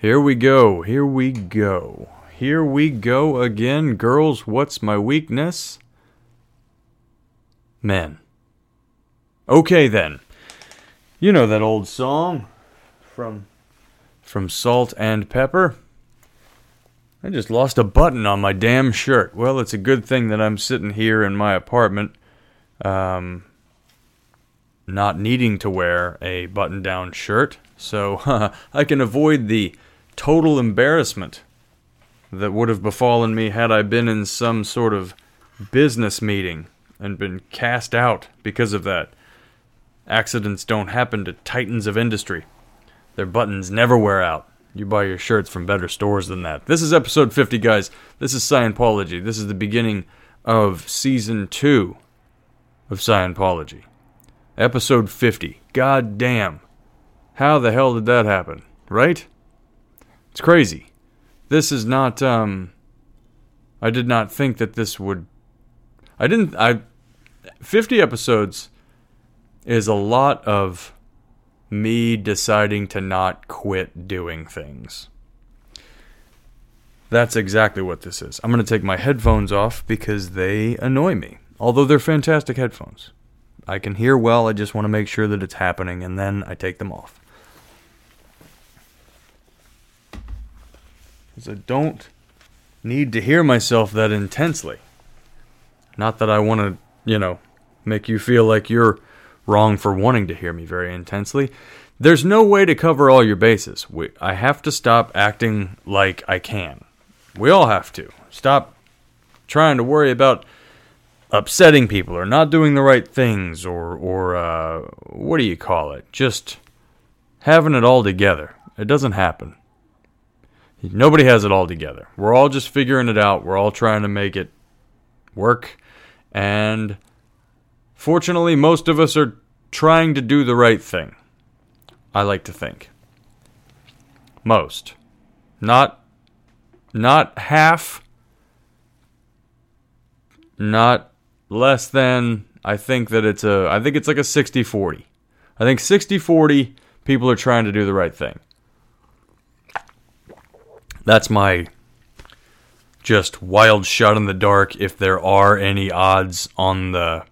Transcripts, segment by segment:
Here we go. Here we go. Here we go again. Girls, what's my weakness? Men. Okay then. You know that old song from from Salt-N-Pepa? I just lost a button on my damn shirt. Well, it's a good thing that I'm sitting here in my apartment um not needing to wear a button-down shirt, so I can avoid the total embarrassment that would have befallen me had I been in some sort of business meeting and been cast out because of that. Accidents don't happen to titans of industry. Their buttons never wear out. You buy your shirts from better stores than that. This is episode 50, guys. This is Scientology. This is the beginning of season 2 of Scientology. Episode 50. God damn. How the hell did that happen? Right? It's crazy. This is not um I did not think that this would I didn't I 50 episodes is a lot of me deciding to not quit doing things. That's exactly what this is. I'm going to take my headphones off because they annoy me. Although they're fantastic headphones. I can hear well, I just want to make sure that it's happening and then I take them off. I don't need to hear myself that intensely. Not that I want to, you know, make you feel like you're wrong for wanting to hear me very intensely. There's no way to cover all your bases. We, I have to stop acting like I can. We all have to. Stop trying to worry about upsetting people or not doing the right things or or uh, what do you call it? Just having it all together. It doesn't happen. Nobody has it all together. We're all just figuring it out. We're all trying to make it work. And fortunately, most of us are trying to do the right thing. I like to think. Most. Not not half not less than I think that it's a I think it's like a 60-40. I think 60-40 people are trying to do the right thing. That's my just wild shot in the dark if there are any odds on the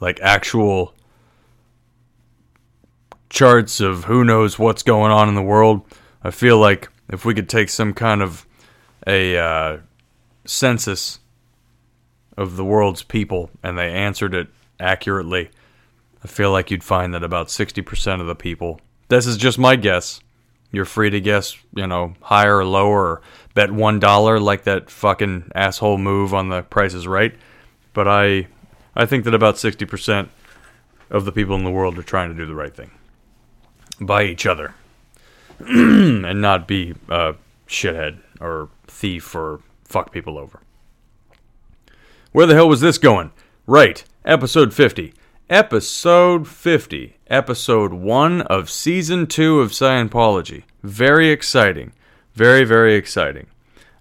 like actual charts of who knows what's going on in the world. I feel like if we could take some kind of a uh, census of the world's people and they answered it accurately, I feel like you'd find that about 60% of the people, this is just my guess, you're free to guess, you know, higher or lower, or bet one dollar like that fucking asshole move on the Price is Right. But I, I think that about sixty percent of the people in the world are trying to do the right thing by each other, and not be a shithead or thief or fuck people over. Where the hell was this going? Right, episode fifty. Episode 50, episode 1 of season 2 of Scientology. Very exciting. Very, very exciting.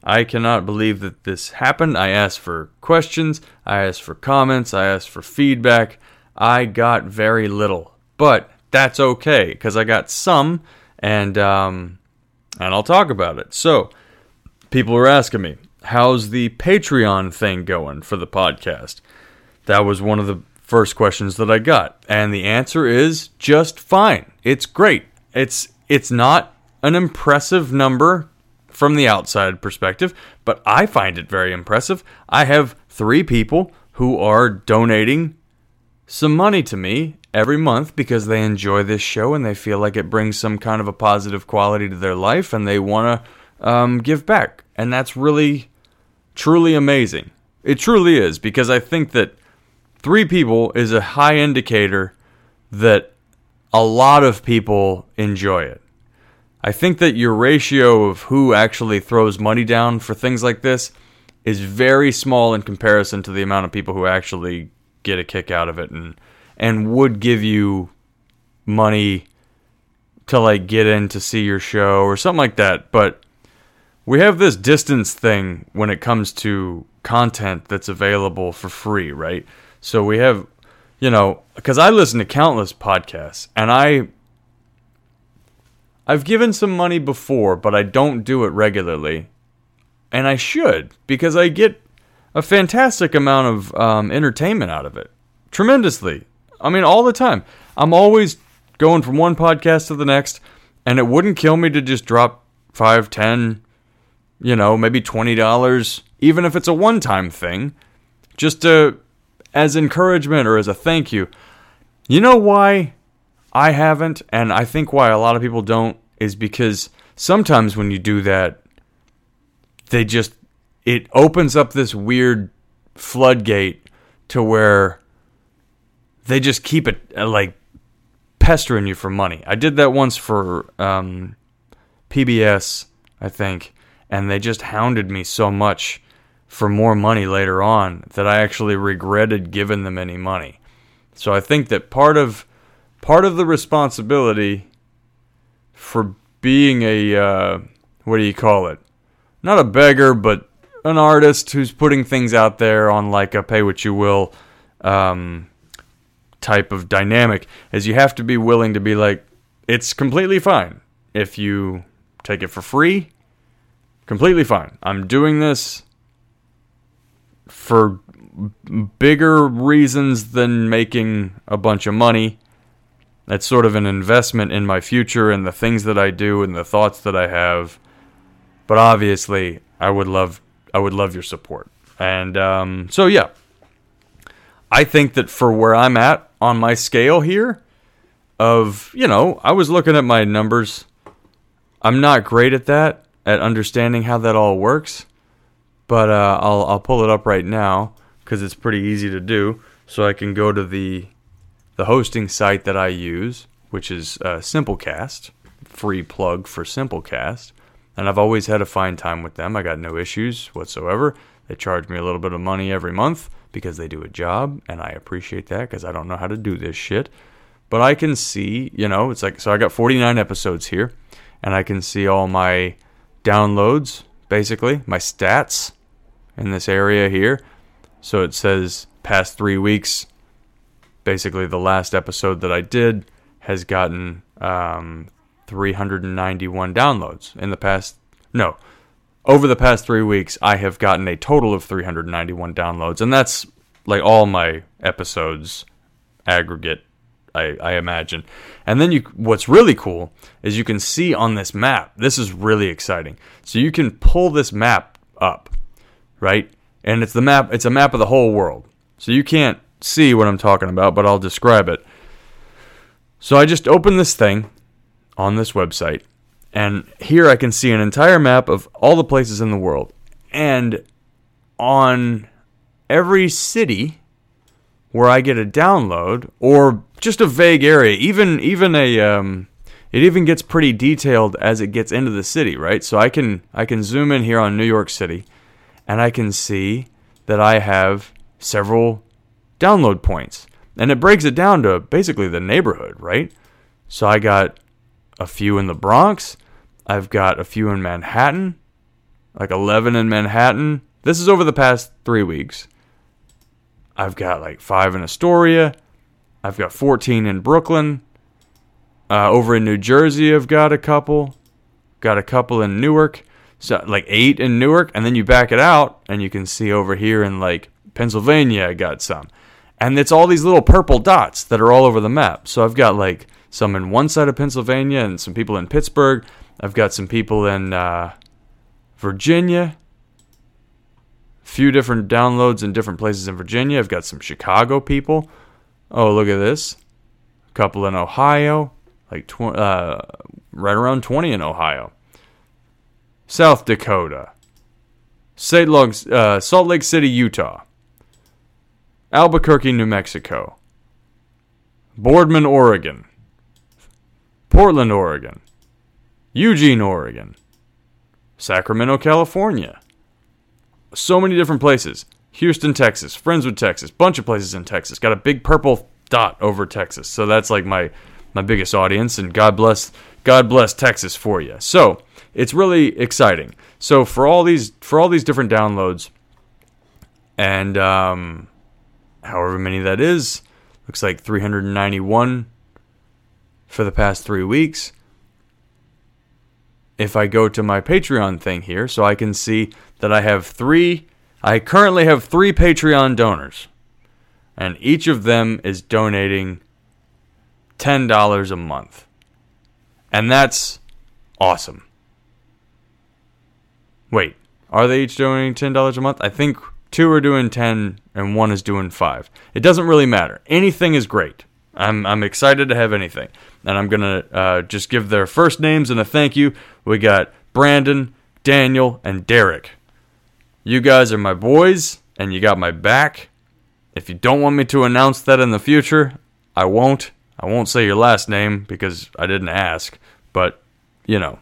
I cannot believe that this happened. I asked for questions, I asked for comments, I asked for feedback. I got very little, but that's okay because I got some, and um, and I'll talk about it. So, people are asking me, how's the Patreon thing going for the podcast? That was one of the first questions that I got, and the answer is just fine. It's great. It's it's not an impressive number from the outside perspective, but I find it very impressive. I have 3 people who are donating some money to me every month because they enjoy this show and they feel like it brings some kind of a positive quality to their life and they want to um, give back. And that's really, truly amazing. It truly is because I think that three people is a high indicator that a lot of people enjoy it. I think that your ratio of who actually throws money down for things like this is very small in comparison to the amount of people who actually get a kick out of it and and would give you money to like get in to see your show or something like that. But we have this distance thing when it comes to content that's available for free, right? So we have, you know, because I listen to countless podcasts and I, I've given some money before, but I don't do it regularly. And I should, because I get a fantastic amount of um, entertainment out of it. Tremendously. I mean, all the time. I'm always going from one podcast to the next, and it wouldn't kill me to just drop five, ten, you know, maybe twenty dollars, even if it's a one-time thing, just to as encouragement or as a thank you. You know why I haven't, and I think why a lot of people don't, is because sometimes when you do that, they just it opens up this weird floodgate to where they just keep it uh, like pestering you for money. I did that once for um, PBS, I think, and they just hounded me so much for more money later on that I actually regretted giving them any money. So I think that part of part of the responsibility for being a uh, what do you call it? Not a beggar, but an artist who's putting things out there on like a pay what you will um, type of dynamic is you have to be willing to be like it's completely fine if you take it for free completely fine i'm doing this for bigger reasons than making a bunch of money. That's sort of an investment in my future and the things that i do and the thoughts that i have. But obviously i would love i would love your support. And um, so yeah. I think that for where I'm at on my scale here, of, you know, I was looking at my numbers. I'm not great at that, at understanding how that all works, but uh, I'll, I'll pull it up right now because it's pretty easy to do. So I can go to the, the hosting site that I use, which is uh, Simplecast, free plug for Simplecast. And I've always had a fine time with them. I got no issues whatsoever. They charge me a little bit of money every month because they do a job, and I appreciate that because I don't know how to do this shit. But I can see, you know, it's like, so I got 49 episodes here, and I can see all my downloads, basically, my stats in this area here. So it says past three weeks, basically, the last episode that I did has gotten um, 391 downloads in the past, no, over the past three weeks, I have gotten a total of 391 downloads, and that's like all my episodes aggregate. I, I imagine. And then you, what's really cool is you can see on this map. This is really exciting. So you can pull this map up, right? And it's the map. It's a map of the whole world. So you can't see what I'm talking about, but I'll describe it. So I just opened this thing on this website, and here I can see an entire map of all the places in the world. And on every city where I get a download or just a vague area, even even a um, it even gets pretty detailed as it gets into the city, right? So I can I can zoom in here on New York City and I can see that I have several download points. And it breaks it down to basically the neighborhood, right? So I got a few in the Bronx, I've got a few in Manhattan, like 11 in Manhattan. This is over the past three weeks. I've got like five in Astoria. I've got 14 in Brooklyn. Uh, over in New Jersey, I've got a couple. Got a couple in Newark. So like eight in Newark, and then you back it out, and you can see over here in like Pennsylvania, I got some. And it's all these little purple dots that are all over the map. So I've got like some in one side of Pennsylvania and some people in Pittsburgh. I've got some people in uh, Virginia. A few different downloads in different places in Virginia. I've got some Chicago people. Oh, look at this. A couple in Ohio. Like tw- uh, right around 20 in Ohio. South Dakota. Uh, Salt Lake City, Utah. Albuquerque, New Mexico. Boardman, Oregon. Portland, Oregon. Eugene, Oregon, Sacramento, California. So many different places. Houston, Texas, Friendswood, Texas, bunch of places in Texas. Got a big purple dot over Texas. So that's like my my biggest audience and God bless God bless Texas for you. So, it's really exciting. So for all these for all these different downloads and um however many that is, looks like 391 for the past 3 weeks if I go to my Patreon thing here so I can see that I have three, I currently have three Patreon donors. And each of them is donating $10 a month. And that's awesome. Wait, are they each donating $10 a month? I think two are doing 10 and one is doing 5. It doesn't really matter. Anything is great. I'm, I'm excited to have anything. And I'm going to uh, just give their first names and a thank you. We got Brandon, Daniel, and Derek. You guys are my boys, and you got my back. If you don't want me to announce that in the future, I won't. I won't say your last name because I didn't ask, but you know,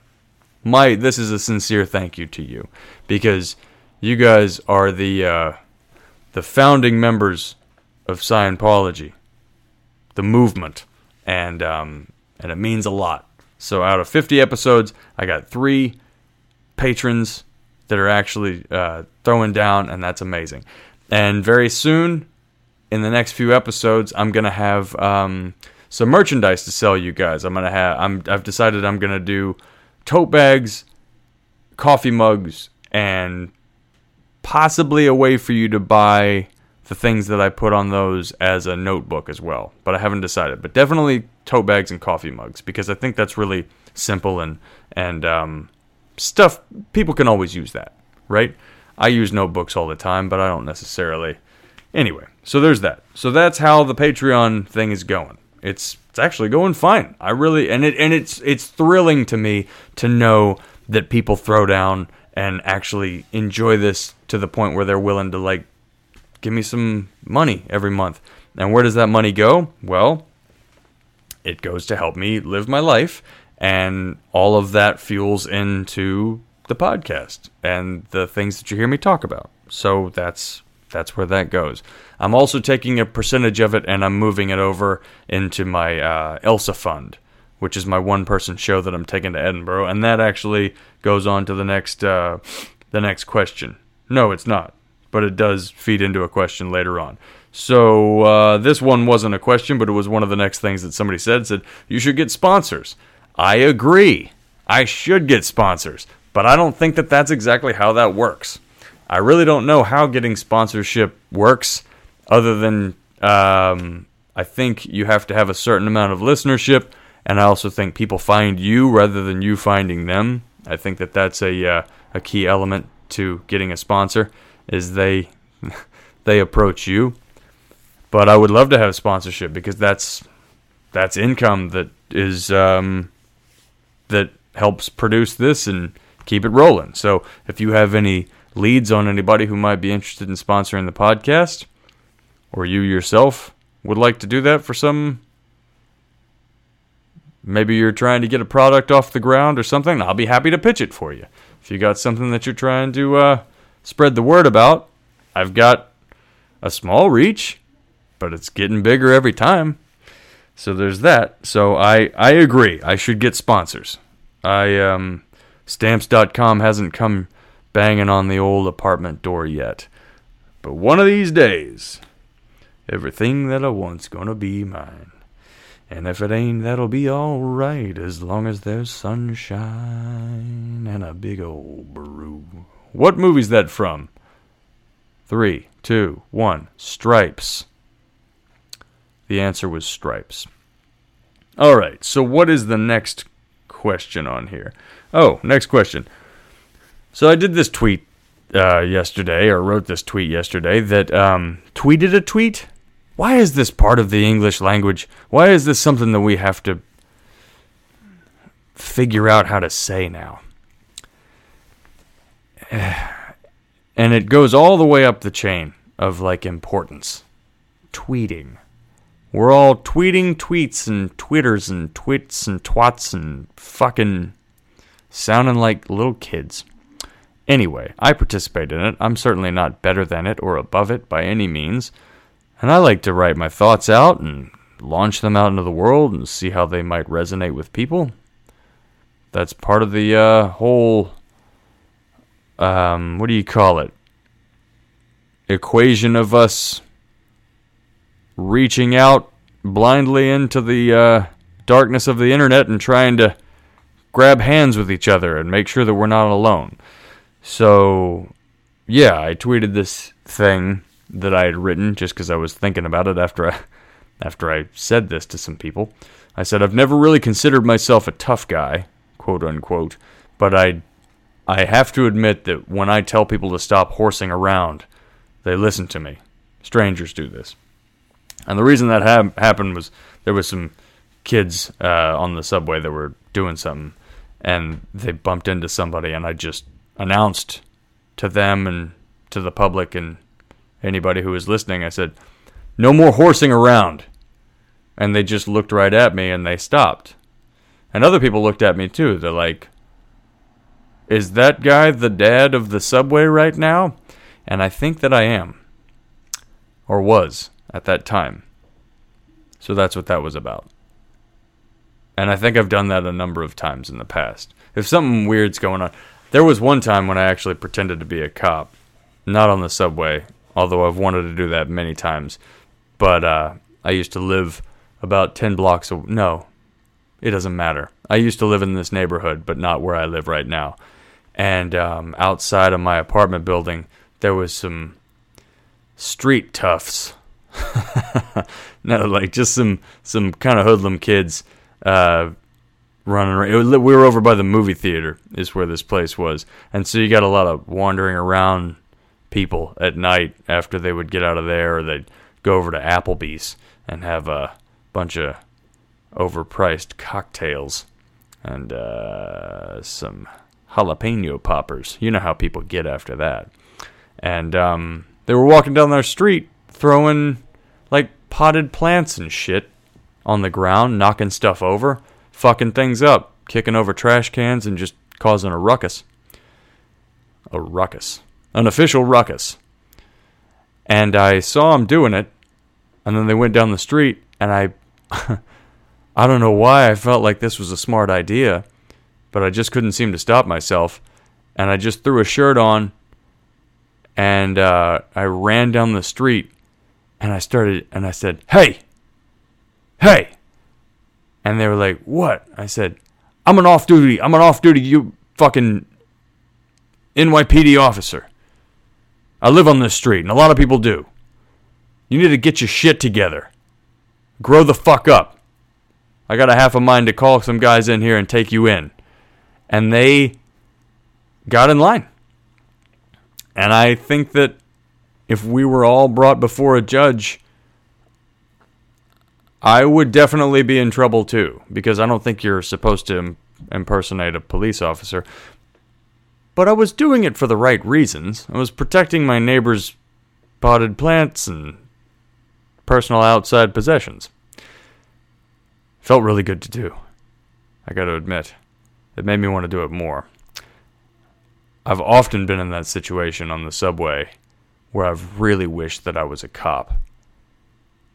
my this is a sincere thank you to you because you guys are the uh, the founding members of Scientology, the movement, and um, and it means a lot. So out of 50 episodes, I got three patrons that are actually uh, throwing down, and that's amazing. And very soon, in the next few episodes, I'm gonna have um, some merchandise to sell you guys. I'm gonna have. I'm. I've decided I'm gonna do tote bags, coffee mugs, and possibly a way for you to buy the things that I put on those as a notebook as well. But I haven't decided. But definitely tote bags and coffee mugs because I think that's really simple and and um, stuff people can always use that, right? I use notebooks all the time, but I don't necessarily Anyway, so there's that. So that's how the Patreon thing is going. It's it's actually going fine. I really and it and it's it's thrilling to me to know that people throw down and actually enjoy this to the point where they're willing to like give me some money every month. And where does that money go? Well, it goes to help me live my life and all of that fuels into the podcast and the things that you hear me talk about. So that's that's where that goes. I'm also taking a percentage of it and I'm moving it over into my uh, Elsa fund, which is my one person show that I'm taking to Edinburgh, and that actually goes on to the next uh, the next question. No, it's not, but it does feed into a question later on. So uh, this one wasn't a question, but it was one of the next things that somebody said. Said you should get sponsors. I agree. I should get sponsors, but I don't think that that's exactly how that works. I really don't know how getting sponsorship works, other than um, I think you have to have a certain amount of listenership, and I also think people find you rather than you finding them. I think that that's a uh, a key element to getting a sponsor is they they approach you. But I would love to have sponsorship because that's that's income that is um, that helps produce this and keep it rolling. So if you have any leads on anybody who might be interested in sponsoring the podcast, or you yourself would like to do that for some. Maybe you're trying to get a product off the ground or something, I'll be happy to pitch it for you. If you got something that you're trying to uh, spread the word about, I've got a small reach, but it's getting bigger every time. So there's that. So I, I agree. I should get sponsors. I um, stamps.com hasn't come banging on the old apartment door yet. But one of these days, everything that I want's gonna be mine. And if it ain't, that'll be alright as long as there's sunshine and a big old brew. What movie's that from? Three, two, one. Stripes. The answer was Stripes. Alright, so what is the next question on here? Oh, next question. So I did this tweet uh, yesterday, or wrote this tweet yesterday, that um, tweeted a tweet. Why is this part of the English language? Why is this something that we have to figure out how to say now? And it goes all the way up the chain of like importance. Tweeting. We're all tweeting tweets and twitters and twits and twats and fucking sounding like little kids. Anyway, I participate in it. I'm certainly not better than it or above it by any means. And I like to write my thoughts out and launch them out into the world and see how they might resonate with people. That's part of the uh, whole, um, what do you call it? Equation of us reaching out blindly into the uh, darkness of the internet and trying to grab hands with each other and make sure that we're not alone. So, yeah, I tweeted this thing that I had written just because I was thinking about it after I, after I said this to some people. I said I've never really considered myself a tough guy, quote unquote, but I I have to admit that when I tell people to stop horsing around, they listen to me. Strangers do this. And the reason that ha- happened was there was some kids uh, on the subway that were doing something, and they bumped into somebody, and I just announced to them and to the public and anybody who was listening, I said, "No more horsing around," and they just looked right at me and they stopped. And other people looked at me too. They're like, "Is that guy the dad of the subway right now?" And I think that I am, or was at that time. So that's what that was about. And I think I've done that a number of times in the past. If something weird's going on, there was one time when I actually pretended to be a cop, not on the subway, although I've wanted to do that many times. But uh, I used to live about 10 blocks away. No, it doesn't matter. I used to live in this neighborhood, but not where I live right now. And um, outside of my apartment building, there was some street toughs. no, like just some some kind of hoodlum kids uh, running around. we were over by the movie theater, is where this place was, and so you got a lot of wandering around people at night after they would get out of there, or they'd go over to Applebee's and have a bunch of overpriced cocktails and uh, some jalapeno poppers. You know how people get after that. And um, they were walking down their street throwing like potted plants and shit on the ground, knocking stuff over, fucking things up, kicking over trash cans, and just causing a ruckus. A ruckus. An official ruckus. And I saw them doing it, and then they went down the street, and I. I don't know why I felt like this was a smart idea, but I just couldn't seem to stop myself. And I just threw a shirt on and uh, I ran down the street and I started and I said, "Hey, hey!" And they were like, "What?" I said, "I'm an off-duty. I'm an off-duty. You fucking NYPD officer. I live on this street, and a lot of people do. You need to get your shit together. Grow the fuck up. I got a half a mind to call some guys in here and take you in." And they got in line. And I think that if we were all brought before a judge, I would definitely be in trouble too, because I don't think you're supposed to impersonate a police officer. But I was doing it for the right reasons. I was protecting my neighbor's potted plants and personal outside possessions. Felt really good to do. I gotta admit. It made me want to do it more. I've often been in that situation on the subway where I've really wished that I was a cop.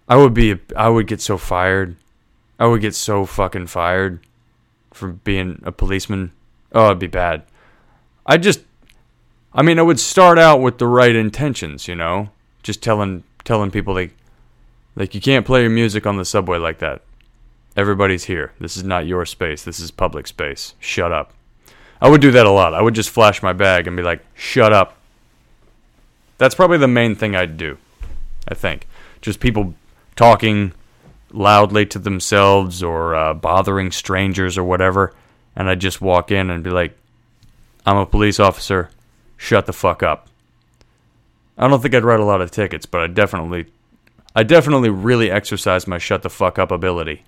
I would be I would get so fired. I would get so fucking fired for being a policeman. Oh, it'd be bad. I just I mean, I would start out with the right intentions, you know? Just telling telling people like like you can't play your music on the subway like that. Everybody's here. This is not your space. This is public space. Shut up. I would do that a lot. I would just flash my bag and be like, "Shut up." That's probably the main thing I'd do. I think just people talking loudly to themselves or uh, bothering strangers or whatever, and I'd just walk in and be like, "I'm a police officer. Shut the fuck up." I don't think I'd write a lot of tickets, but I definitely, I definitely really exercise my shut the fuck up ability.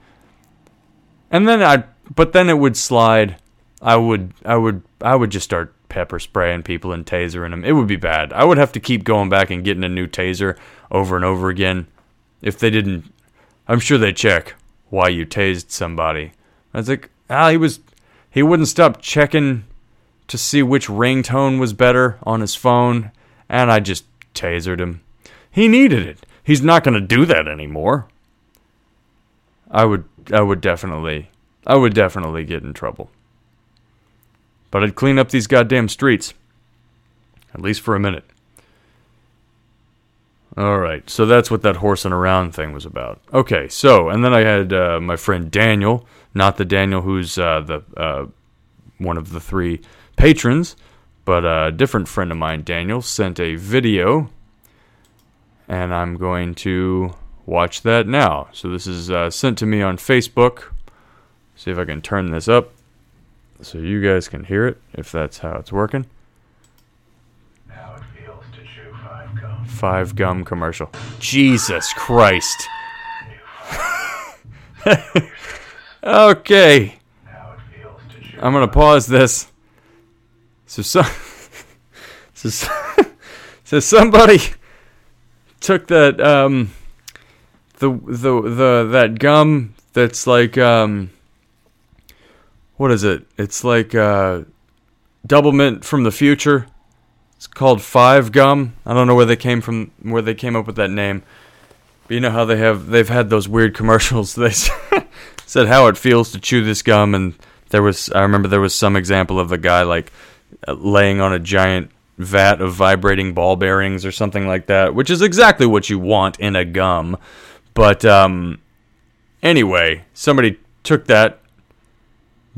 And then I, but then it would slide I would I would I would just start pepper spraying people and tasering them. It would be bad. I would have to keep going back and getting a new taser over and over again. If they didn't, I'm sure they check why you tased somebody. I was like, ah, he was he wouldn't stop checking to see which ringtone was better on his phone, and I just tasered him. He needed it. He's not going to do that anymore. I would I would definitely I would definitely get in trouble. But I'd clean up these goddamn streets. At least for a minute. Alright, so that's what that horsing around thing was about. Okay, so, and then I had uh, my friend Daniel, not the Daniel who's uh, the uh, one of the three patrons, but a different friend of mine, Daniel, sent a video, and I'm going to watch that now. So this is uh, sent to me on Facebook. See if I can turn this up so you guys can hear it, if that's how it's working. How it feels to chew five gum. Five gum commercial. Jesus Christ. okay. How it feels to chew. I'm gonna pause this. So some, so, so somebody took that um, the the the that gum that's like um, what is it? It's like uh, Doublemint from the future. It's called Five Gum. I don't know where they came from, where they came up with that name. But you know how they have they've had those weird commercials. They said how it feels to chew this gum, and there was I remember there was some example of a guy like uh, laying on a giant vat of vibrating ball bearings or something like that, which is exactly what you want in a gum. But um, anyway, somebody took that,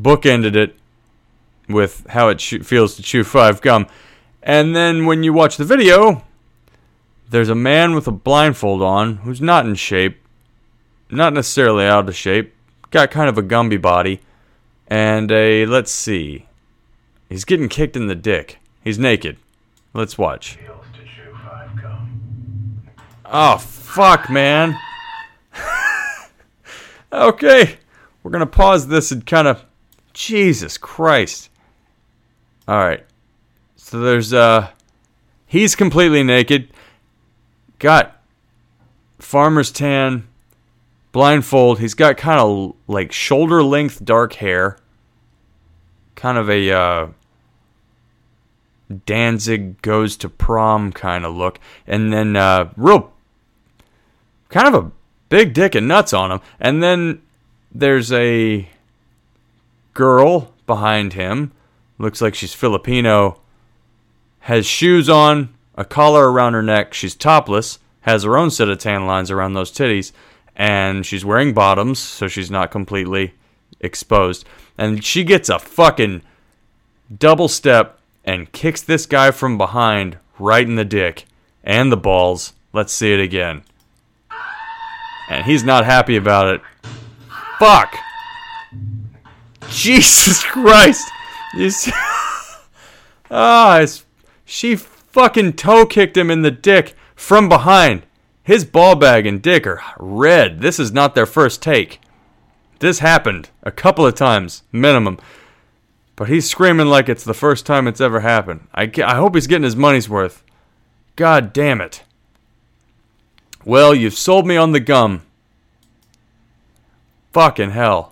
bookended it with how it feels to chew five gum, and then when you watch the video, there's a man with a blindfold on who's not in shape, not necessarily out of shape, got kind of a Gumby body, and a let's see, he's getting kicked in the dick. He's naked. Let's watch. Oh fuck, man. okay, we're gonna pause this and kind of, Jesus Christ. All right, so there's uh, he's completely naked, got farmer's tan, blindfold. He's got kind of like shoulder length dark hair, kind of a uh, Danzig goes to prom kind of look, and then uh, real kind of a big dick and nuts on him. And then there's a girl behind him, looks like she's Filipino, has shoes on, a collar around her neck. She's topless, has her own set of tan lines around those titties, and she's wearing bottoms, so she's not completely exposed. And she gets a fucking double step and kicks this guy from behind right in the dick and the balls. Let's see it again. And he's not happy about it. Fuck. Jesus Christ. See- Ah, she fucking toe kicked him in the dick from behind. His ball bag and dick are red. This is not their first take. This happened a couple of times, minimum. But he's screaming like it's the first time it's ever happened. I, I hope he's getting his money's worth. God damn it. Well, you've sold me on the gum. Fucking hell.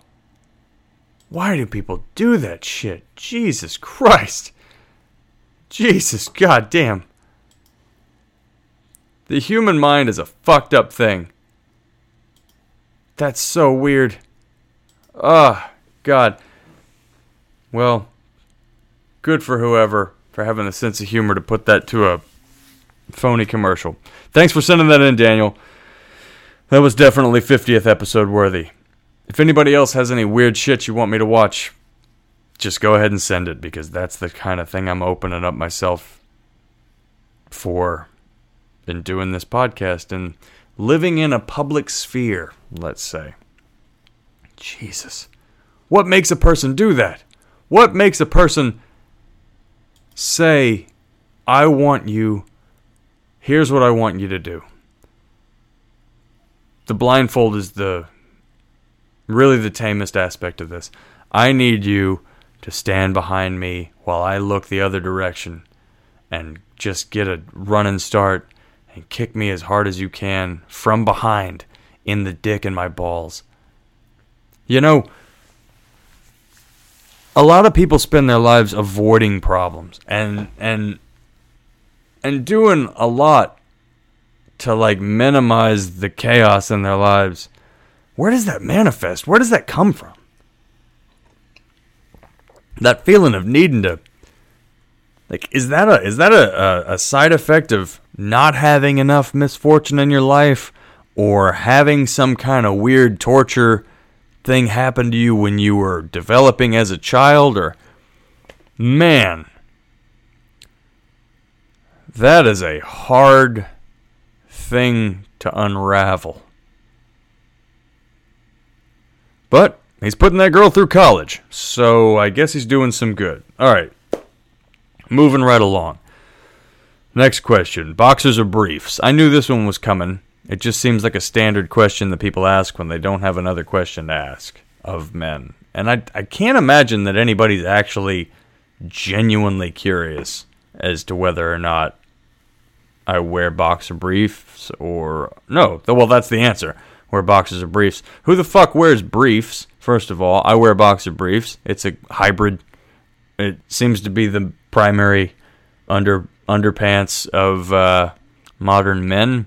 Why do people do that shit? Jesus Christ. Jesus goddamn. The human mind is a fucked up thing. That's so weird. Ah, God. Well, good for whoever for having the sense of humor to put that to a phony commercial. Thanks for sending that in, Daniel. That was definitely 50th episode worthy. If anybody else has any weird shit you want me to watch, just go ahead and send it because that's the kind of thing I'm opening up myself for in doing this podcast and living in a public sphere, let's say. Jesus. What makes a person do that? What makes a person say, I want you, here's what I want you to do? The blindfold is the really the tamest aspect of this. I need you to stand behind me while I look the other direction and just get a running start and kick me as hard as you can from behind in the dick and my balls. You know, a lot of people spend their lives avoiding problems and and and doing a lot to like minimize the chaos in their lives. Where does that manifest? Where does that come from? That feeling of needing to like is that a is that a, a, side effect of not having enough misfortune in your life or having some kind of weird torture thing happen to you when you were developing as a child or Man, that is a hard thing to unravel. But he's putting that girl through college, so I guess he's doing some good. All right, moving right along. Next question Boxers or briefs? I knew this one was coming. It just seems like a standard question that people ask when they don't have another question to ask of men. And I, I can't imagine that anybody's actually genuinely curious as to whether or not I wear boxer briefs or. No, well, that's the answer. Wear boxers or briefs. Who the fuck wears briefs? First of all, I wear boxer briefs. It's a hybrid. It seems to be the primary under underpants of uh, modern men.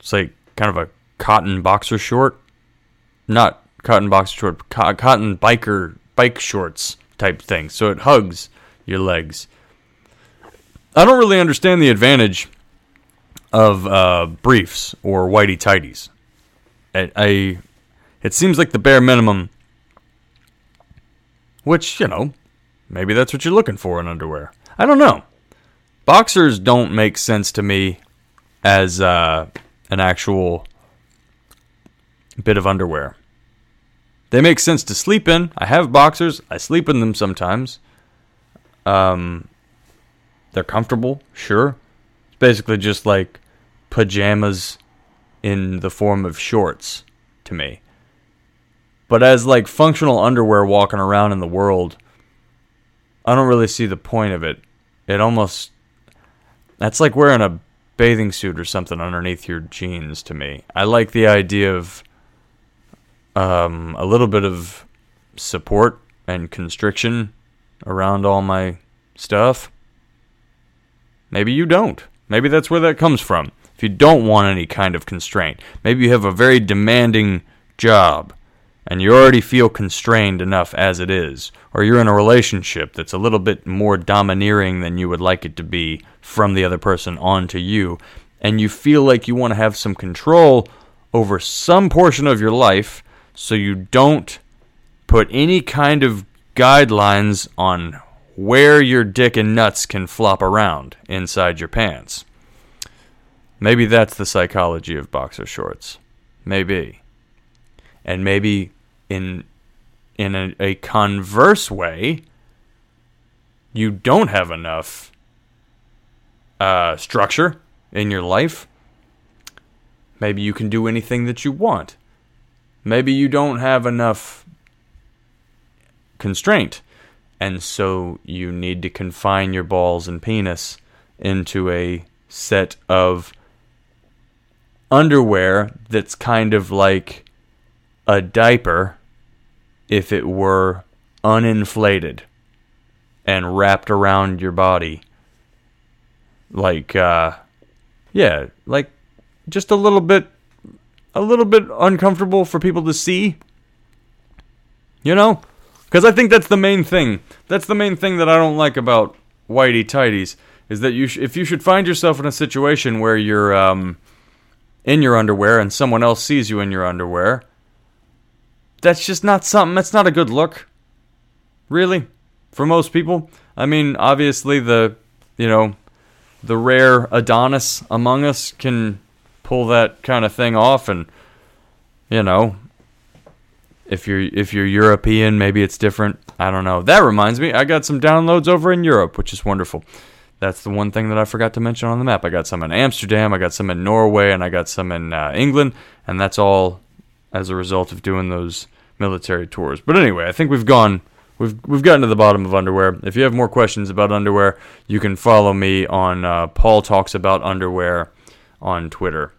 It's like kind of a cotton boxer short, not cotton boxer short, co- cotton biker bike shorts type thing. So it hugs your legs. I don't really understand the advantage of uh, briefs or whitey tighties. I, I, it seems like the bare minimum. Which you know, maybe that's what you're looking for in underwear. I don't know. Boxers don't make sense to me as uh, an actual bit of underwear. They make sense to sleep in. I have boxers. I sleep in them sometimes. Um, they're comfortable, sure. It's basically just like pajamas in the form of shorts to me. But as like functional underwear walking around in the world, I don't really see the point of it. It almost that's like wearing a bathing suit or something underneath your jeans to me. I like the idea of um, a little bit of support and constriction around all my stuff. Maybe you don't. Maybe that's where that comes from. If you don't want any kind of constraint, maybe you have a very demanding job and you already feel constrained enough as it is, or you're in a relationship that's a little bit more domineering than you would like it to be from the other person onto you, and you feel like you want to have some control over some portion of your life so you don't put any kind of guidelines on where your dick and nuts can flop around inside your pants. Maybe that's the psychology of boxer shorts. Maybe. And maybe in in a, a converse way, you don't have enough uh, structure in your life. Maybe you can do anything that you want. Maybe you don't have enough constraint, and so you need to confine your balls and penis into a set of underwear that's kind of like a diaper if it were uninflated and wrapped around your body like uh yeah like just a little bit a little bit uncomfortable for people to see. You know? Because I think that's the main thing. That's the main thing that I don't like about whitey tighties is that you sh- if you should find yourself in a situation where you're um, in your underwear and someone else sees you in your underwear, that's just not something. That's not a good look. Really, for most people. I mean, obviously the you know the rare Adonis among us can pull that kind of thing off and you know if you're if you're European maybe it's different I don't know that reminds me I got some downloads over in Europe which is wonderful that's the one thing that I forgot to mention on the map I got some in Amsterdam I got some in Norway and I got some in uh, England and that's all as a result of doing those military tours but anyway I think we've gone we've we've gotten to the bottom of underwear. If you have more questions about underwear, you can follow me on uh, Paul talks about underwear on Twitter.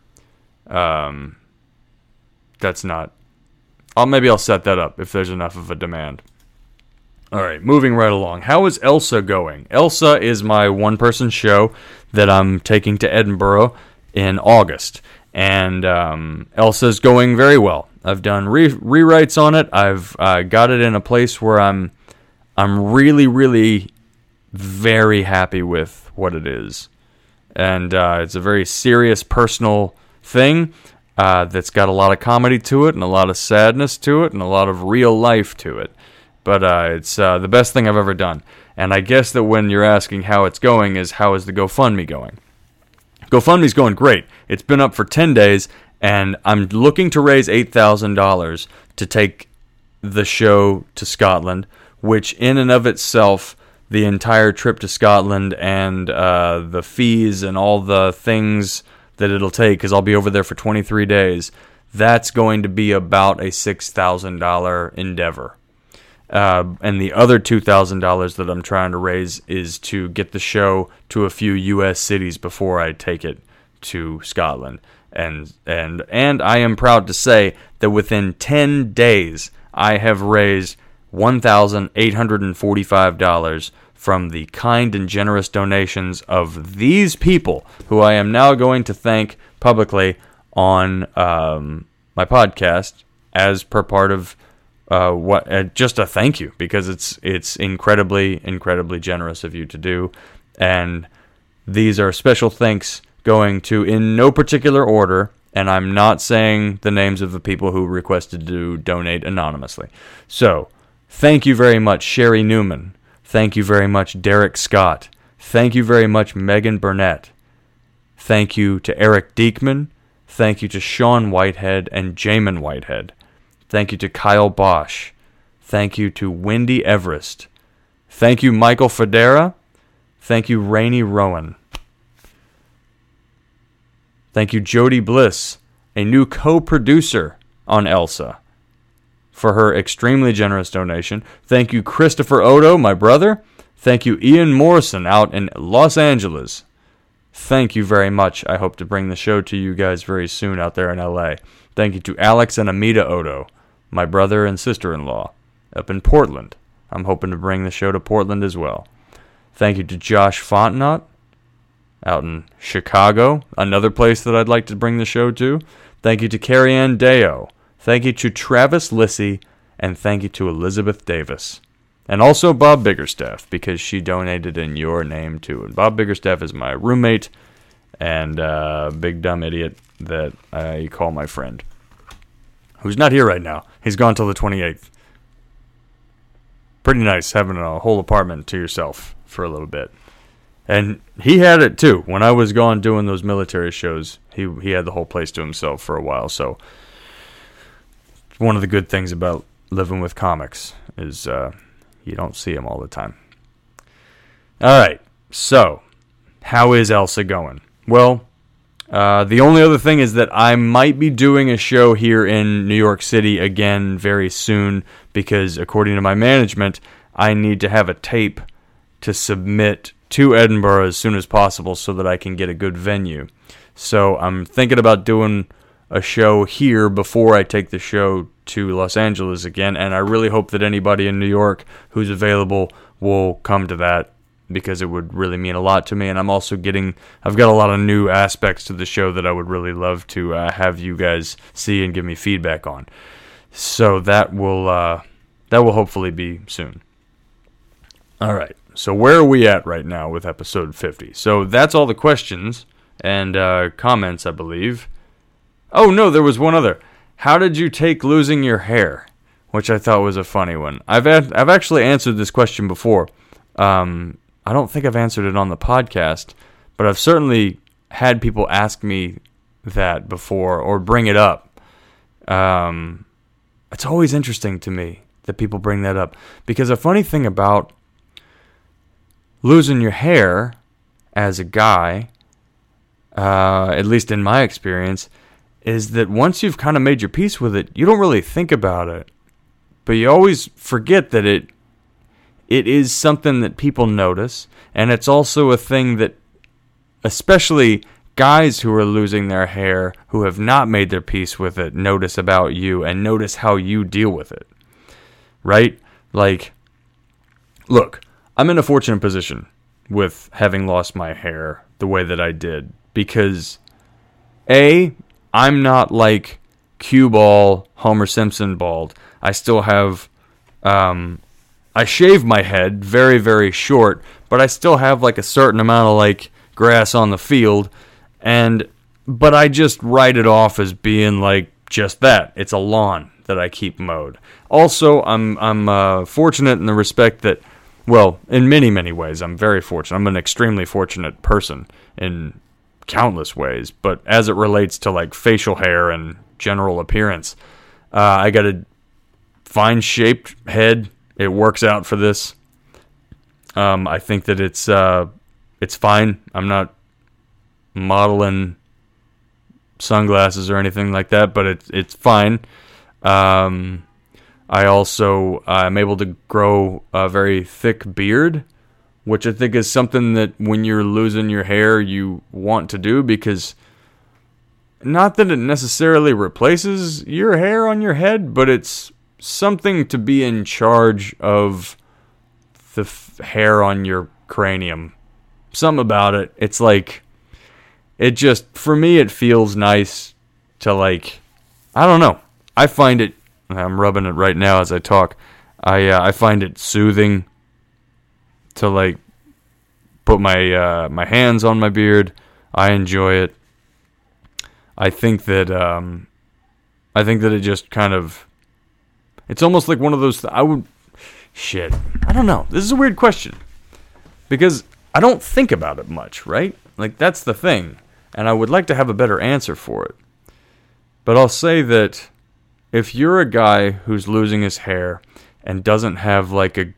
Um, that's not. I'll maybe I'll set that up if there's enough of a demand. All right, moving right along. How is Elsa going? Elsa is my one-person show that I'm taking to Edinburgh in August, and um, Elsa's going very well. I've done re- rewrites on it. I've uh, got it in a place where I'm I'm really, really very happy with what it is, and uh, it's a very serious personal thing uh, that's got a lot of comedy to it and a lot of sadness to it and a lot of real life to it. But uh, it's uh, the best thing I've ever done. And I guess that when you're asking how it's going, is how is the GoFundMe going? GoFundMe's going great. It's been up for 10 days, and I'm looking to raise $8,000 to take the show to Scotland, which in and of itself, the entire trip to Scotland and uh, the fees and all the things that it'll take, because I'll be over there for 23 days, that's going to be about a $6,000 endeavor. Uh, and the other two thousand dollars that I'm trying to raise is to get the show to a few U.S. cities before I take it to Scotland. And and and I am proud to say that within ten days I have raised one thousand eight hundred and forty-five dollars from the kind and generous donations of these people, who I am now going to thank publicly on um, my podcast as per part of uh, what uh, just a thank you because it's it's incredibly incredibly generous of you to do, and these are special thanks going to in no particular order. And I'm not saying the names of the people who requested to donate anonymously. So, thank you very much, Sherry Newman. Thank you very much, Derek Scott. Thank you very much, Megan Burnett. Thank you to Eric Diekman. Thank you to Sean Whitehead and Jamin Whitehead. Thank you to Kyle Bosch. Thank you to Wendy Everest. Thank you, Michael Federa. Thank you, Rainey Rowan. Thank you, Jody Bliss, a new co producer on Elsa, for her extremely generous donation. Thank you, Christopher Odo, my brother. Thank you, Ian Morrison, out in Los Angeles. Thank you very much. I hope to bring the show to you guys very soon out there in LA. Thank you to Alex and Amita Odo, my brother and sister in law, up in Portland. I'm hoping to bring the show to Portland as well. Thank you to Josh Fontenot out in Chicago, another place that I'd like to bring the show to. Thank you to Carrie Ann Deo. Thank you to Travis Lissy. And thank you to Elizabeth Davis. And also Bob Biggerstaff, because she donated in your name too. And Bob Biggerstaff is my roommate and uh, big dumb idiot that I call my friend, who's not here right now. He's gone till the 28th. Pretty nice having a whole apartment to yourself for a little bit. And he had it too. When I was gone doing those military shows, he he had the whole place to himself for a while. So one of the good things about living with comics is uh, you don't see him all the time. All right. So, how is Elsa going? Well, uh, the only other thing is that I might be doing a show here in New York City again very soon because, according to my management, I need to have a tape to submit to Edinburgh as soon as possible so that I can get a good venue. So I'm thinking about doing a show here before I take the show to Los Angeles again, and I really hope that anybody in New York who's available will come to that because it would really mean a lot to me. And I'm also getting, I've got a lot of new aspects to the show that I would really love to uh, have you guys see and give me feedback on. So that will, uh, that will hopefully be soon. All right. So where are we at right now with episode 50? So that's all the questions and uh, comments, I believe. Oh no, there was one other. How did you take losing your hair? Which I thought was a funny one. I've had, I've actually answered this question before. Um, I don't think I've answered it on the podcast, but I've certainly had people ask me that before or bring it up. Um, it's always interesting to me that people bring that up because a funny thing about losing your hair as a guy, uh, at least in my experience, is that once you've kind of made your peace with it, you don't really think about it. But you always forget that it it is something that people notice, and it's also a thing that especially guys who are losing their hair who have not made their peace with it notice about you and notice how you deal with it. Right? Like look, I'm in a fortunate position with having lost my hair the way that I did because a I'm not like cue ball Homer Simpson bald. I still have um I shave my head very very short, but I still have like a certain amount of like grass on the field and but I just write it off as being like just that. It's a lawn. that I keep mowed. Also, I'm I'm uh, fortunate in the respect that, well, in many many ways, I'm very fortunate. I'm an extremely fortunate person in countless ways, but as it relates to like facial hair and general appearance, uh, I got a fine shaped head. It works out for this. Um, I think that it's uh, it's fine. I'm not modeling sunglasses or anything like that, but it's it's fine. Um, I also I'm able to grow a very thick beard, which I think is something that when you're losing your hair you want to do because not that it necessarily replaces your hair on your head, but it's something to be in charge of the f- hair on your cranium. Something about it. It's like it just for me it feels nice to like I don't know. I find it I'm rubbing it right now as I talk. I uh, I find it soothing to like put my uh, my hands on my beard. I enjoy it. I think that um, I think that it just kind of it's almost like one of those th- I would shit. I don't know. This is a weird question because I don't think about it much, right? Like that's the thing, and I would like to have a better answer for it. But I'll say that if you're a guy who's losing his hair and doesn't have like a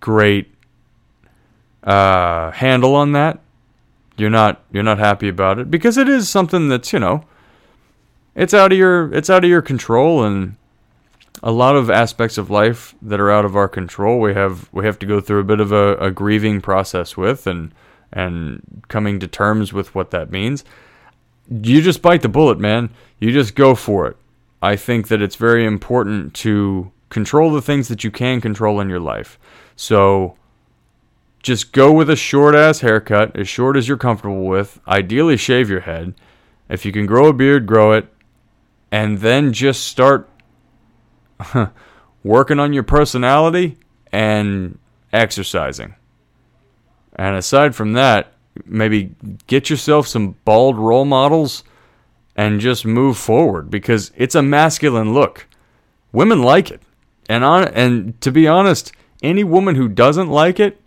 great uh, handle on that, you're not you're not happy about it because it is something that's you know it's out of your it's out of your control and a lot of aspects of life that are out of our control we have we have to go through a bit of a, a grieving process with and and coming to terms with what that means you just bite the bullet man you just go for it i think that it's very important to control the things that you can control in your life so just go with a short ass haircut, as short as you're comfortable with. Ideally, shave your head. If you can grow a beard, grow it. And then just start working on your personality and exercising. And aside from that, maybe get yourself some bald role models and just move forward because it's a masculine look. Women like it. And on and to be honest, any woman who doesn't like it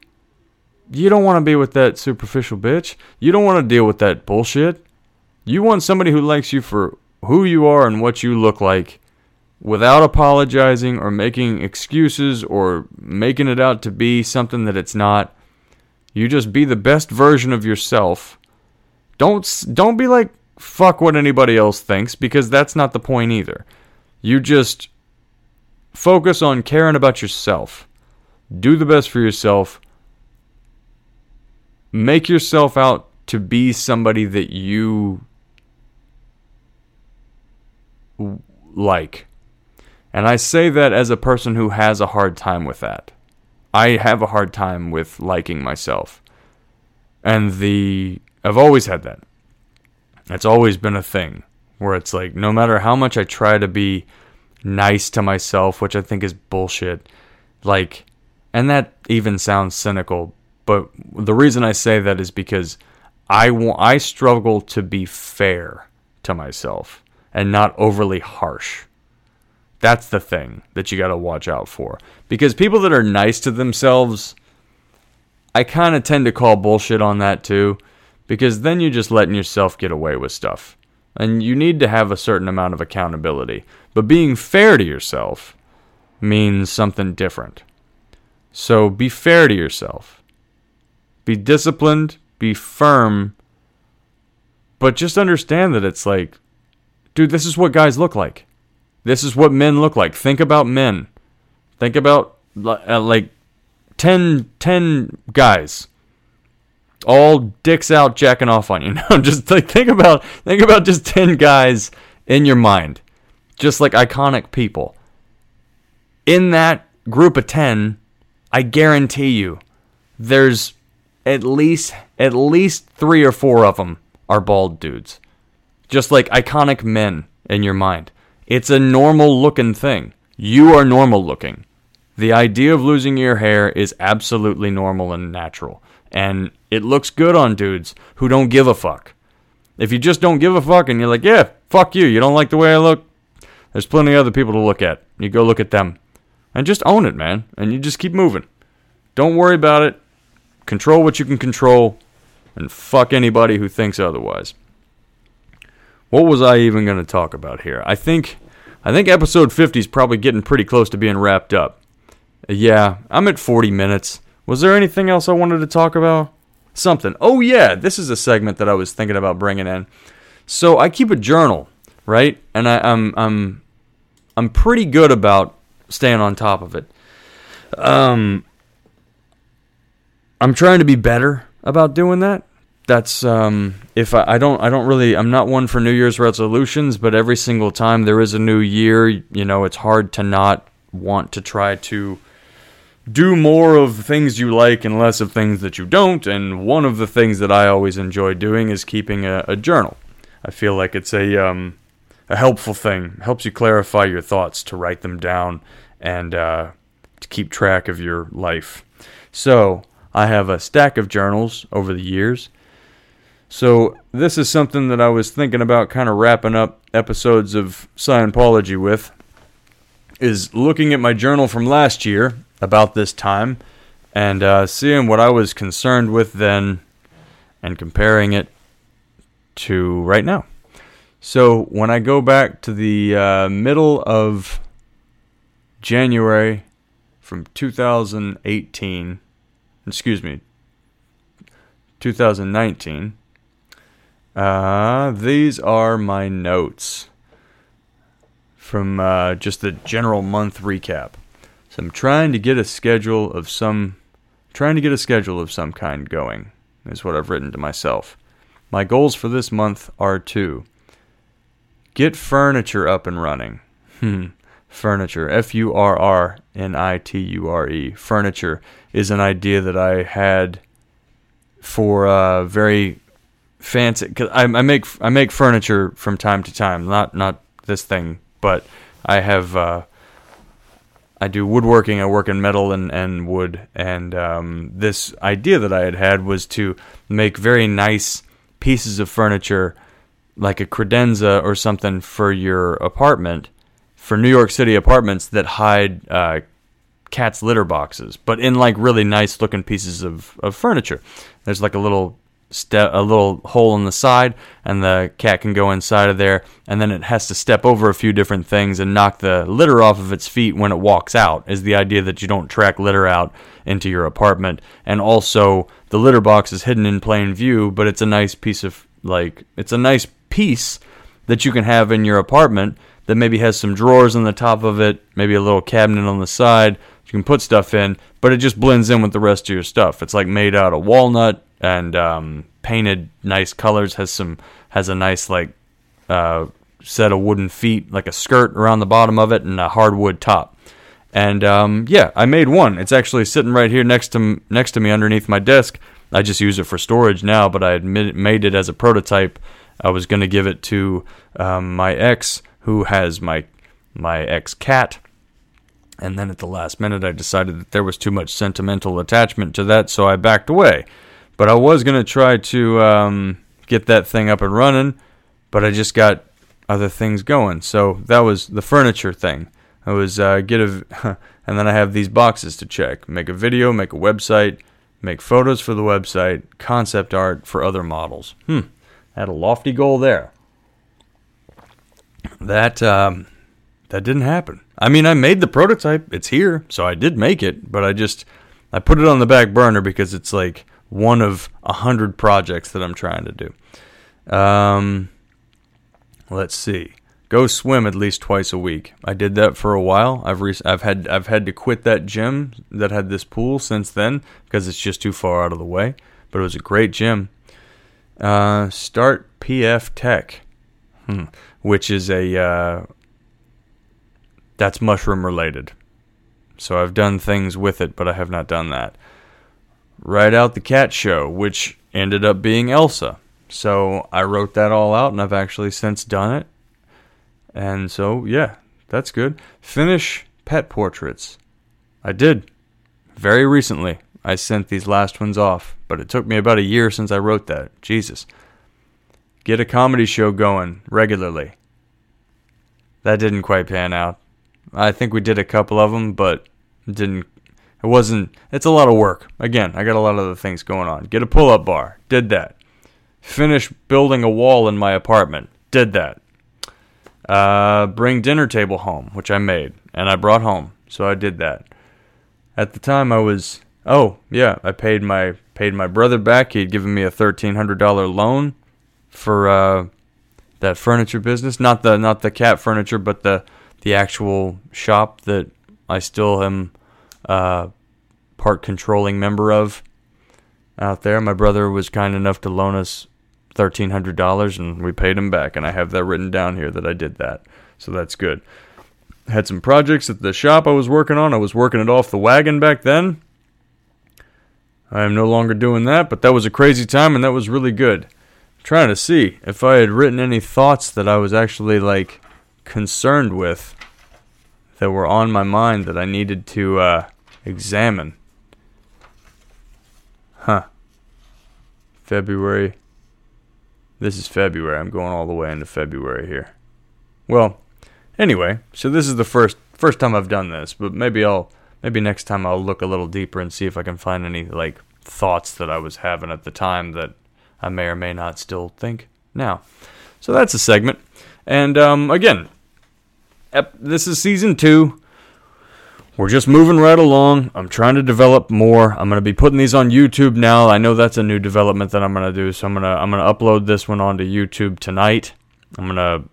you don't want to be with that superficial bitch. You don't want to deal with that bullshit. You want somebody who likes you for who you are and what you look like without apologizing or making excuses or making it out to be something that it's not. You just be the best version of yourself. Don't don't be like fuck what anybody else thinks because that's not the point either. You just focus on caring about yourself. Do the best for yourself make yourself out to be somebody that you like. And I say that as a person who has a hard time with that. I have a hard time with liking myself. And the I've always had that. It's always been a thing where it's like no matter how much I try to be nice to myself, which I think is bullshit, like and that even sounds cynical, but the reason I say that is because I I struggle to be fair to myself and not overly harsh. That's the thing that you got to watch out for. Because people that are nice to themselves, I kind of tend to call bullshit on that too. Because then you're just letting yourself get away with stuff. And you need to have a certain amount of accountability. But being fair to yourself means something different. So be fair to yourself. Be disciplined, be firm, but just understand that it's like, dude, this is what guys look like. This is what men look like. Think about men. Think about uh, like 10, 10 guys all dicks out jacking off on you. Just like think about think about just 10 guys in your mind. Just like iconic people. In that group of 10, I guarantee you there's at least at least three or four of them are bald dudes, just like iconic men in your mind. It's a normal looking thing. You are normal looking. The idea of losing your hair is absolutely normal and natural, and it looks good on dudes who don't give a fuck. If you just don't give a fuck and you're like, yeah, fuck you, you don't like the way I look, There's plenty of other people to look at. You go look at them. And just own it, man. And you just keep moving. Don't worry about it. Control what you can control. And fuck anybody who thinks otherwise. What was I even going to talk about here? I think I think episode 50 is probably getting pretty close to being wrapped up. Yeah, I'm at 40 minutes. Was there anything else I wanted to talk about? Something. Oh yeah, this is a segment that I was thinking about bringing in. So I keep a journal, right? And I, I'm I'm I'm pretty good about staying on top of it. Um, I'm trying to be better about doing that. That's um, if I, I don't I don't really I'm not one for New Year's resolutions, but every single time there is a new year, you know, it's hard to not want to try to do more of things you like and less of things that you don't. And one of the things that I always enjoy doing is keeping a, a journal. I feel like it's a um, a helpful thing. It helps you clarify your thoughts to write them down and uh, to keep track of your life. So I have a stack of journals over the years. So this is something that I was thinking about kind of wrapping up episodes of Scientology with is looking at my journal from last year about this time and uh, seeing what I was concerned with then and comparing it to right now. So when I go back to the uh, middle of January from 2018, excuse me, 2019, uh, these are my notes from uh, just the general month recap. So I'm trying to get a schedule of some, trying to get a schedule of some kind going. Is what I've written to myself. My goals for this month are to get furniture up and running. Hmm. Furrniture. F U R R N I T U R E. Furrniture is an idea that I had for uh, very fancy. Cause I, I make I make furniture from time to time. Not not this thing, but I have. Uh, I do woodworking. I work in metal and, and wood. And um, this idea that I had had was to make very nice pieces of furniture like a credenza or something for your apartment for New York City apartments that hide uh, cat's litter boxes, but in like really nice looking pieces of, of furniture. There's like a little step, a little hole in the side, and the cat can go inside of there, and then it has to step over a few different things and knock the litter off of its feet when it walks out. Is the idea that you don't track litter out into your apartment, and also the litter box is hidden in plain view, but it's a nice piece of like it's a nice piece that you can have in your apartment that maybe has some drawers on the top of it, maybe a little cabinet on the side. You can put stuff in, but it just blends in with the rest of your stuff. It's like made out of walnut and um, painted nice colors. Has some has a nice like uh, set of wooden feet, like a skirt around the bottom of it, and a hardwood top. And um, yeah, I made one. It's actually sitting right here next to next to me underneath my desk. I just use it for storage now, but I had made it as a prototype. I was going to give it to um, my ex, who has my my ex cat. And then at the last minute, I decided that there was too much sentimental attachment to that, so I backed away. But I was to try to um, get that thing up and running, but I just got other things going. So that was the furniture thing. I was uh, get a, and then I have these boxes to check: make a video, make a website, make photos for the website, concept art for other models. Hmm, had a lofty goal there. That um, that didn't happen. I mean, I made the prototype; it's here, so I did make it. But I just I put it on the back burner because it's like one of a hundred projects that I'm trying to do. Um, let's see go swim at least twice a week. I did that for a while. I've re- I've had I've had to quit that gym that had this pool since then because it's just too far out of the way. But it was a great gym. Uh, start PF Tek, hmm. which is a uh, that's mushroom related. So I've done things with it, but I have not done that. Write out the cat show, which ended up being Elsa. So I wrote that all out, and I've actually since done it and so, yeah, that's good. Finish pet portraits. I did. Very recently. I sent these last ones off, but it took me about a year since I wrote that. Jesus. Get a comedy show going regularly. that didn't quite pan out. I think we did a couple of them, but didn't. It wasn't. It's a lot of work. Again, I got a lot of other things going on. Get a pull-up bar. Did that. Finish building a wall in my apartment. Did that. Uh, bring dinner table home, which I made and I brought home. So I did that. At the time, I was. Oh yeah, I paid my paid my brother back. He had given me a thirteen hundred dollar loan for uh, that furniture business. Not the not the cat furniture, but the the actual shop that I still am uh, part controlling member of out there. My brother was kind enough to loan us thirteen hundred dollars, and we paid him back. And I have that written down here that I did that, so that's good. Had some projects at the shop I was working on. I was working it off the wagon back then. I am no longer doing that, but that was a crazy time, and that was really good. I'm trying to see if I had written any thoughts that I was actually like concerned with that were on my mind that I needed to uh, examine. Huh. February. This is February. I'm going all the way into February here. Well, anyway, so this is the first first time I've done this, but maybe I'll maybe next time I'll look a little deeper and see if I can find any like thoughts that I was having at the time that I may or may not still think now. So that's a segment. And um, again, ep- this is season two. We're just moving right along. I'm trying to develop more. I'm gonna be putting these on YouTube now. I know that's a new development that I'm gonna do. So I'm gonna I'm gonna upload this one onto YouTube tonight. I'm gonna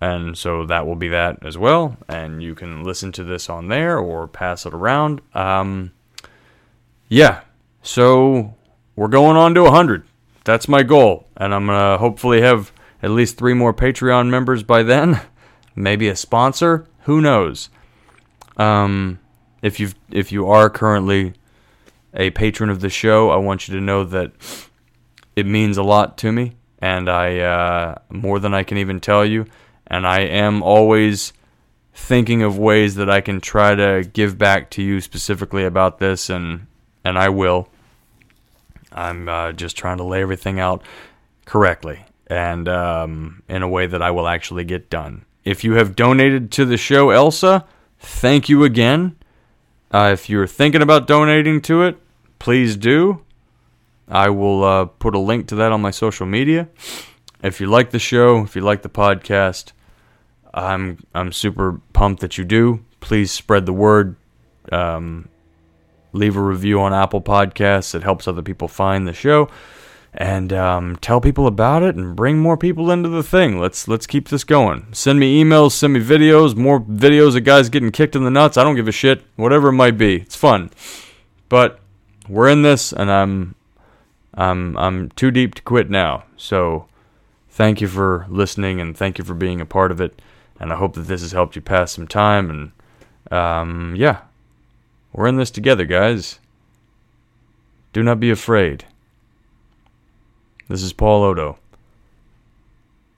and so that will be that as well. And you can listen to this on there or pass it around. Um, yeah. So we're going on to 100. That's my goal, and I'm gonna hopefully have at least three more Patreon members by then. Maybe a sponsor. Who knows? Um, if you if you are currently a patron of the show, I want you to know that it means a lot to me, and I uh, more than I can even tell you. And I am always thinking of ways that I can try to give back to you specifically about this, and and I will. I'm uh, just trying to lay everything out correctly and um, in a way that I will actually get done. If you have donated to the show, Elsa, thank you again. Uh, if you're thinking about donating to it, please do. I will uh, put a link to that on my social media. If you like the show, if you like the podcast, I'm I'm super pumped that you do. Please spread the word. Um, leave a review on Apple Podcasts. It helps other people find the show, and um, tell people about it and bring more people into the thing. Let's let's keep this going. Send me emails, send me videos, more videos of guys getting kicked in the nuts. I don't give a shit. Whatever it might be, it's fun. But we're in this, and I'm I'm I'm too deep to quit now. So thank you for listening, and thank you for being a part of it. And I hope that this has helped you pass some time. And um, yeah, we're in this together, guys. Do not be afraid. This is Paul Odo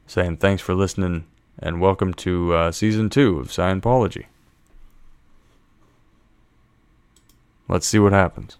saying thanks for listening and welcome to uh, season two of Scientology. Let's see what happens.